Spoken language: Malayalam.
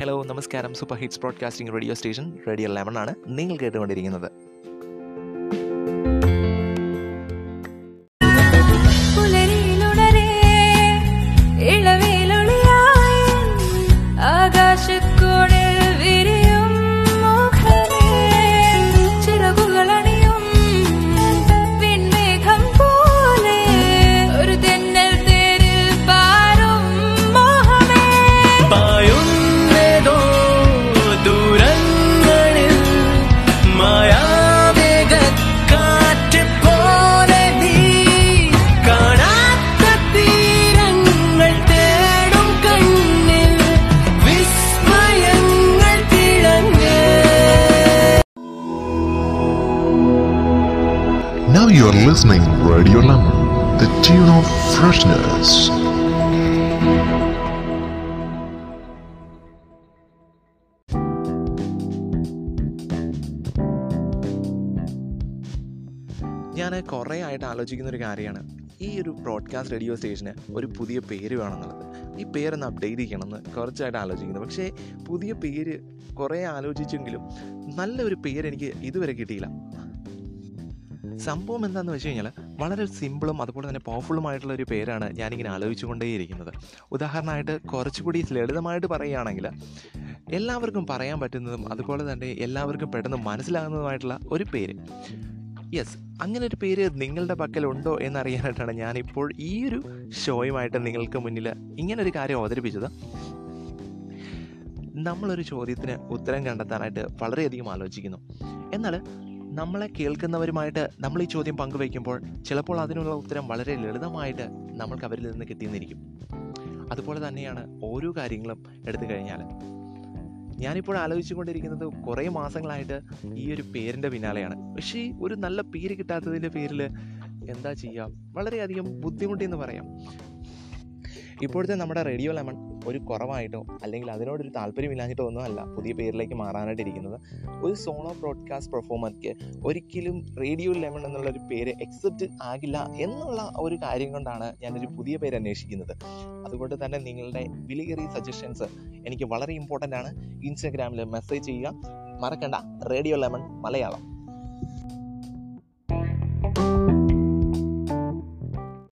ഹലോ നമസ്കാരം. Super hits broadcasting radio station radio lemon ആണ്. നിങ്ങൾ കേട്ടുകൊണ്ടിരിക്കുന്നത് Now you are listening Radio Lemon, the tune of freshness. ഞാൻ കുറേ ആയിട്ട് ആലോചിക്കുന്ന ഒരു കാര്യമാണ്. ഈ ഒരു ബ്രോഡ്കാസ്റ്റ് റേഡിയോ സ്റ്റേഷന് ഒരു പുതിയ പേര് വേണമെന്നുള്ളത്. ഈ പേരൊന്ന് അപ്ഡേറ്റ് ചെയ്യണമെന്ന് കുറച്ചായിട്ട് ആലോചിക്കുന്നു. പക്ഷേ പുതിയ പേര് കുറേ ആലോചിച്ചെങ്കിലും നല്ലൊരു പേര് എനിക്ക് ഇതുവരെ കിട്ടിയില്ല. സംഭവം എന്താണെന്ന് വെച്ച് കഴിഞ്ഞാൽ വളരെ സിമ്പിളും അതുപോലെ തന്നെ പവർഫുള്ളുമായിട്ടുള്ള ഒരു പേരാണ് ഞാനിങ്ങനെ ആലോചിച്ചുകൊണ്ടേയിരിക്കുന്നത്. ഉദാഹരണമായിട്ട് കുറച്ചുകൂടി ലളിതമായിട്ട് പറയുകയാണെങ്കിൽ എല്ലാവർക്കും പറയാൻ പറ്റുന്നതും അതുപോലെ തന്നെ എല്ലാവർക്കും പെട്ടെന്ന് മനസ്സിലാകുന്നതുമായിട്ടുള്ള ഒരു പേര്. യെസ് അങ്ങനെ ഒരു പേര് നിങ്ങളുടെ പക്കലുണ്ടോ എന്നറിയാനായിട്ടാണ് ഞാനിപ്പോൾ ഈ ഒരു ഷോയുമായിട്ട് നിങ്ങൾക്ക് മുന്നിൽ ഇങ്ങനെ ഒരു കാര്യം അവതരിപ്പിച്ചത്. നമ്മളൊരു ചോദ്യത്തിന് ഉത്തരം കണ്ടെത്താനായിട്ട് വളരെയധികം ആലോചിക്കുന്നു. എന്നാൽ നമ്മളെ കേൾക്കുന്നവരുമായിട്ട് നമ്മൾ ഈ ചോദ്യം പങ്കുവയ്ക്കുമ്പോൾ ചിലപ്പോൾ അതിനുള്ള ഉത്തരം വളരെ ലളിതമായിട്ട് നമ്മൾക്ക് അവരിൽ നിന്ന് കിട്ടിയെന്നിരിക്കും. അതുപോലെ തന്നെയാണ് ഓരോ കാര്യങ്ങളും എടുത്തു കഴിഞ്ഞാൽ ഞാനിപ്പോൾ ആലോചിച്ചുകൊണ്ടിരിക്കുന്നത് കുറേ മാസങ്ങളായിട്ട് ഈ ഒരു പേരിന്റെ പിന്നാലെയാണ്. പക്ഷേ ഒരു നല്ല പേര് കിട്ടാത്തതിന്റെ പേരിൽ എന്താ ചെയ്യുക? വളരെയധികം ബുദ്ധിമുട്ടിയെന്ന് പറയാം. ഇപ്പോഴത്തെ നമ്മുടെ റേഡിയോ ലെമൺ ഒരു കുറവായിട്ടോ അല്ലെങ്കിൽ അതിനോടൊരു താല്പര്യമില്ലാഞ്ഞിട്ടോ ഒന്നും അല്ല പുതിയ പേരിലേക്ക് മാറാനായിട്ട് ഇരിക്കുന്നത് ഒരു സോണോ ബ്രോഡ്കാസ്റ്റ് പെർഫോമൻസ്ക്ക് ഒരിക്കലും റേഡിയോ ലെമൺ എന്നുള്ള ഒരു പേര് എക്സെപ്റ്റ് ആകില്ല എന്നുള്ള ഒരു കാര്യം കൊണ്ടാണ് ഞാനൊരു പുതിയ പേര് അന്വേഷിക്കുന്നത്. അതുകൊണ്ട് തന്നെ നിങ്ങളുടെ വിലയേറിയ സജഷൻസ് എനിക്ക് വളരെ ഇമ്പോർട്ടന്റ് ആണ്. ഇൻസ്റ്റാഗ്രാമിൽ മെസ്സേജ് ചെയ്യുക. മറക്കണ്ട. Radio lemon Malayalam.